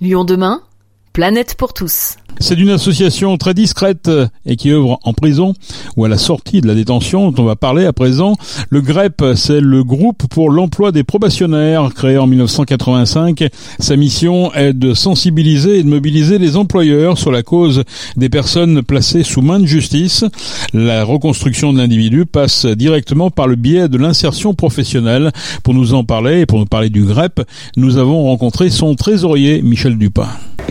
Lyon demain, C'est une association très discrète et qui œuvre en prison ou à la sortie de la détention dont on va parler à présent. Le GREP, c'est le groupe pour l'emploi des probationnaires créé en 1985. Sa mission est de sensibiliser et de mobiliser les employeurs sur la cause des personnes placées sous main de justice. La reconstruction de l'individu passe directement par le biais de l'insertion professionnelle. Pour nous en parler et pour nous parler du GREP, nous avons rencontré son trésorier Michel Dupin.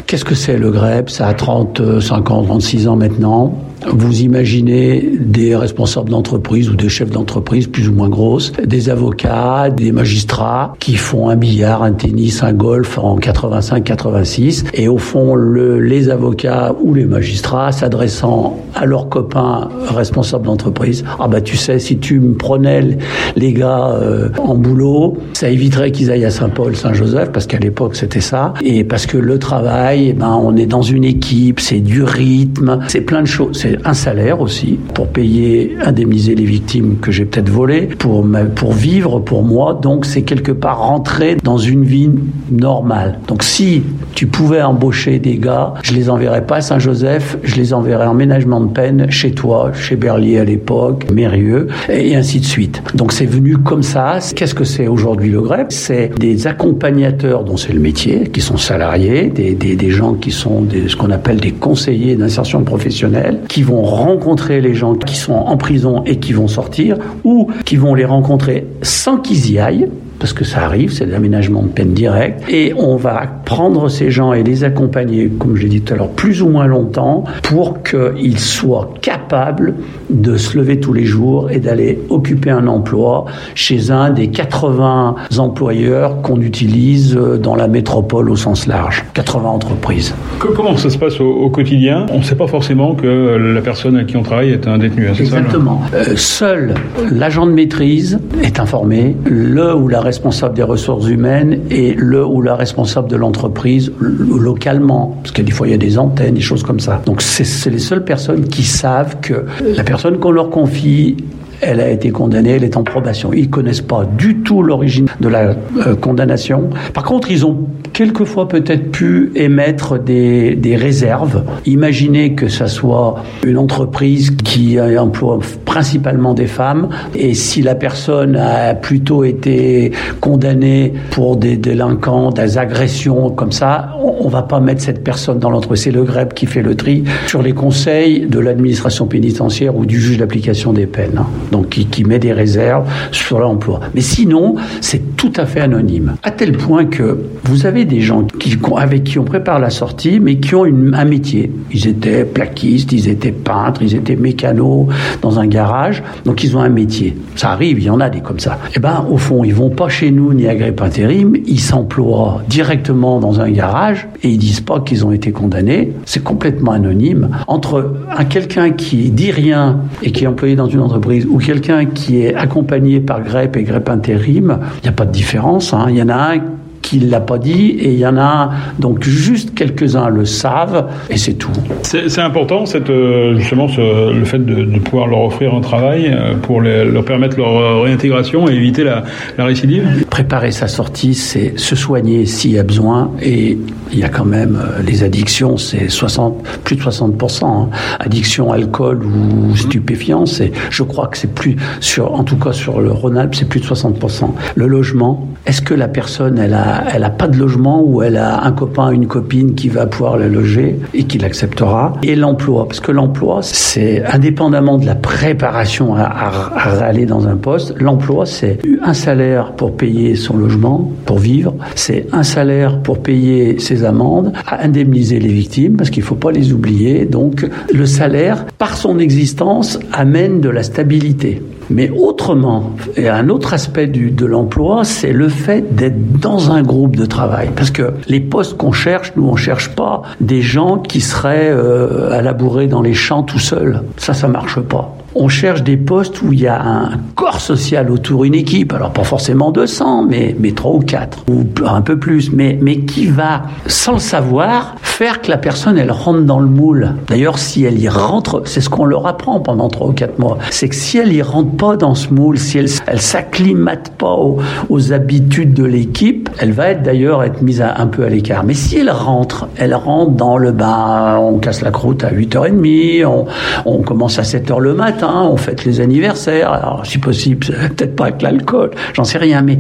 Qu'est-ce que c'est le GREP Ça a 35 ans, 36 ans maintenant. Vous imaginez des responsables d'entreprise ou des chefs d'entreprise plus ou moins grosses, des avocats, des magistrats qui font un billard, un tennis, un golf en 85-86 et au fond le, les avocats ou les magistrats s'adressant à leurs copains responsables d'entreprise, ah bah tu sais si tu me prenais les gars euh, en boulot, ça éviterait qu'ils aillent à Saint-Paul, Saint-Joseph parce qu'à l'époque c'était ça. Et parce que le travail, ben on est dans une équipe, c'est du rythme, c'est plein de choses un salaire aussi pour payer, indemniser les victimes que j'ai peut-être volées, pour, pour vivre pour moi. Donc c'est quelque part rentrer dans une vie normale. Donc si tu pouvais embaucher des gars, je les enverrais pas à Saint-Joseph, je les enverrais en ménagement de peine chez toi, chez Berlier à l'époque, Mérieux, et ainsi de suite. Donc c'est venu comme ça. Qu'est-ce que c'est aujourd'hui le grève? C'est des accompagnateurs dont c'est le métier, qui sont salariés, des, des, gens qui sont ce qu'on appelle des conseillers d'insertion professionnelle, vont rencontrer les gens qui sont en prison et qui vont sortir, ou qui vont les rencontrer sans qu'ils y aillent, parce que ça arrive, c'est l'aménagement de peine direct, et on va prendre ces gens et les accompagner, comme j'ai dit tout à l'heure, plus ou moins longtemps, pour qu'ils soient capables de se lever tous les jours et d'aller occuper un emploi chez un des 80 employeurs qu'on utilise dans la métropole au sens large, 80 entreprises. Comment ça se passe au, quotidien? On ne sait pas forcément que la personne à qui on travaille est un détenu, hein, c'est ça? Exactement. Euh, seul l'agent de maîtrise est informé, le ou la responsable des ressources humaines et le ou la responsable de l'entreprise localement. Parce que des fois, il y a des antennes, des choses comme ça. Donc, c'est les seules personnes qui savent que la personne qu'on leur confie elle a été condamnée, elle est en probation. Ils connaissent pas du tout l'origine de la euh, condamnation. Par contre, ils ont quelquefois peut-être pu émettre des, des, réserves. Imaginez que ça soit une entreprise qui emploie principalement des femmes et si la personne a plutôt été condamnée pour des délinquants, des agressions comme ça, on, on va pas mettre cette personne dans l'entreprise. C'est le GREP qui fait le tri sur les conseils de l'administration pénitentiaire ou du juge d'application des peines. Hein donc qui, qui met des réserves sur l'emploi. Mais sinon, c'est tout à fait anonyme. À tel point que vous avez des gens qui, avec qui on prépare la sortie, mais qui ont une, un métier. Ils étaient plaquistes, ils étaient peintres, ils étaient mécanos dans un garage, donc ils ont un métier. Ça arrive, il y en a des comme ça. Eh ben, au fond, ils vont pas chez nous ni à Grép Intérim, ils s'emploient directement dans un garage et ils disent pas qu'ils ont été condamnés. C'est complètement anonyme. Entre un quelqu'un qui dit rien et qui est employé dans une entreprise ou quelqu'un qui est accompagné par GREP et GREP intérim, il n'y a pas différence. Hein. Il y en a un qui l'a pas dit et il y en a donc juste quelques-uns le savent et c'est tout. C'est important cette, euh, justement ce, le fait de, de, pouvoir leur offrir un travail euh, pour les, leur permettre leur réintégration et éviter la, la récidive? Préparer sa sortie, c'est se soigner s'il y a besoin et il y a quand même euh, les addictions, c'est 60, plus de 60%. Hein. Addiction, alcool ou stupéfiants, c'est, je crois que c'est plus, sur, en tout cas sur le Rhône-Alpes, c'est plus de 60%. Le logement, est-ce que la personne, elle a elle a pas de logement ou elle a un copain, une copine qui va pouvoir la loger et qui l'acceptera. Et l'emploi, parce que l'emploi, c'est indépendamment de la préparation à, à, aller dans un poste, l'emploi, c'est un salaire pour payer son logement, pour vivre, c'est un salaire pour payer ses amendes, à indemniser les victimes, parce qu'il faut pas les oublier. Donc, le salaire, par son existence, amène de la stabilité. Mais autrement, et un autre aspect du, de l'emploi, c'est le fait d'être dans un groupe de travail. Parce que les postes qu'on cherche, nous, on cherche pas des gens qui seraient euh, à labourer dans les champs tout seuls. Ça, ça marche pas on cherche des postes où il y a un corps social autour, une équipe, alors pas forcément 200, mais, mais 3 ou 4, ou un peu plus, mais, mais qui va, sans le savoir, faire que la personne, elle rentre dans le moule. D'ailleurs, si elle y rentre, c'est ce qu'on leur apprend pendant trois ou quatre mois, c'est que si elle y rentre pas dans ce moule, si elle, elle s'acclimate pas aux, aux, habitudes de l'équipe, elle va être d'ailleurs être mise un peu à l'écart. Mais si elle rentre, elle rentre dans le bain, on casse la croûte à 8h30, on, on commence à 7h le matin, on fête les anniversaires, alors si possible, peut-être pas avec l'alcool, j'en sais rien, mais,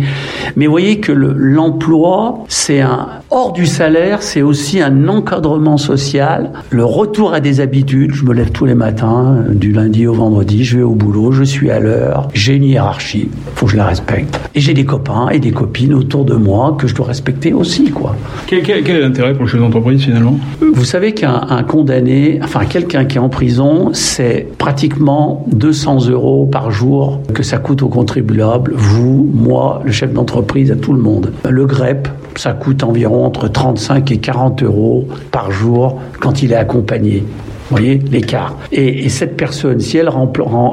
mais vous voyez que l'emploi, c'est un, hors du salaire, c'est aussi un encadrement social, le retour à des habitudes, je me lève tous les matins, du lundi au vendredi, je vais au boulot, je suis à l'heure, j'ai une hiérarchie, faut que je la respecte. Et j'ai des copains et des copines autour de moi que je dois respecter aussi, quoi. Quel, quel, quel est l'intérêt pour le chef d'entreprise finalement? Vous savez qu'un condamné, enfin quelqu'un qui est en prison, c'est pratiquement 200 euros par jour que ça coûte aux contribuables, vous, moi, le chef d'entreprise, à tout le monde. Le GREP, ça coûte environ entre 35 et 40 euros par jour quand il est accompagné. Vous voyez l'écart. Et, et, cette personne, si elle,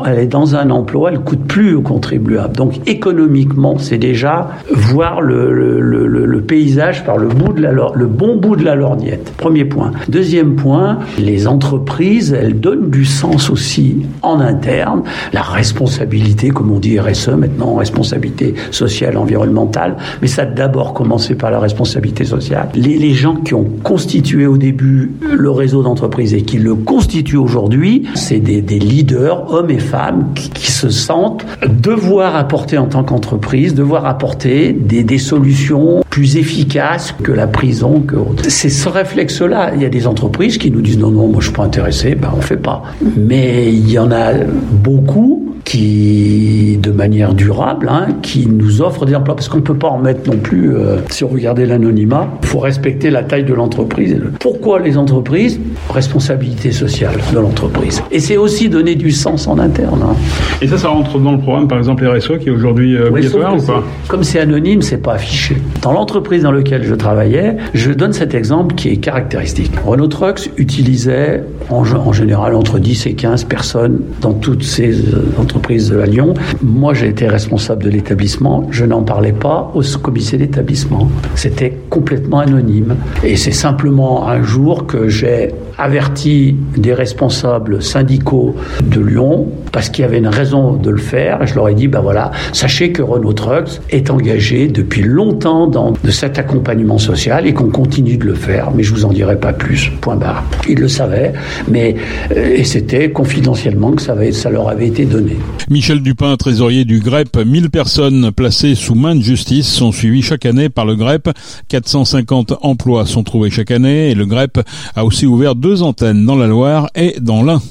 elle est dans un emploi, elle coûte plus aux contribuables. Donc économiquement, c'est déjà voir le, paysage par le bout de la le bon bout de la lorgnette. Premier point. Deuxième point, les entreprises, elles donnent du sens aussi en interne, la responsabilité, comme on dit RSE maintenant, responsabilité sociale, environnementale. Mais ça a d'abord commencé par la responsabilité sociale. Les, les gens qui ont constitué au début le réseau d'entreprises et qui le constitue aujourd'hui, c'est des, leaders, hommes et femmes, qui, se sentent devoir apporter en tant qu'entreprise, devoir apporter des, solutions plus efficaces que la prison, que c'est ce réflexe-là. Il y a des entreprises qui nous disent non, non, moi je suis pas intéressé, ben on fait pas. Mais il y en a beaucoup qui, de manière durable, hein, qui nous offrent des emplois. Parce qu'on ne peut pas en mettre non plus, euh, si on regardait l'anonymat, il faut respecter la taille de l'entreprise. Pourquoi les entreprises? Responsabilité sociale de l'entreprise. Et c'est aussi donner du sens en interne. Hein. Et ça, ça rentre dans le programme, par exemple, RSE, qui est aujourd'hui euh, obligatoire ou pas? Comme c'est anonyme, c'est pas affiché. Dans l'entreprise dans laquelle je travaillais, je donne cet exemple qui est caractéristique. Renault Trucks utilisait en, en général entre 10 et 15 personnes dans toutes ces entreprises Lyon. Moi, j'ai été responsable de l'établissement. Je n'en parlais pas au comité d'établissement. C'était complètement anonyme. Et c'est simplement un jour que j'ai averti des responsables syndicaux de Lyon parce qu'il y avait une raison de le faire. Je leur ai dit, ben voilà, sachez que Renault Trucks est engagé depuis longtemps dans de cet accompagnement social et qu'on continue de le faire. Mais je vous en dirai pas plus. Point barre. Ils le savaient, mais et c'était confidentiellement que ça, avait, ça leur avait été donné. Michel Dupin, trésorier du GREP, 1000 personnes placées sous main de justice sont suivies chaque année par le GREP. 450 emplois sont trouvés chaque année et le GREP a aussi ouvert deux antennes dans la Loire et dans l'Ain.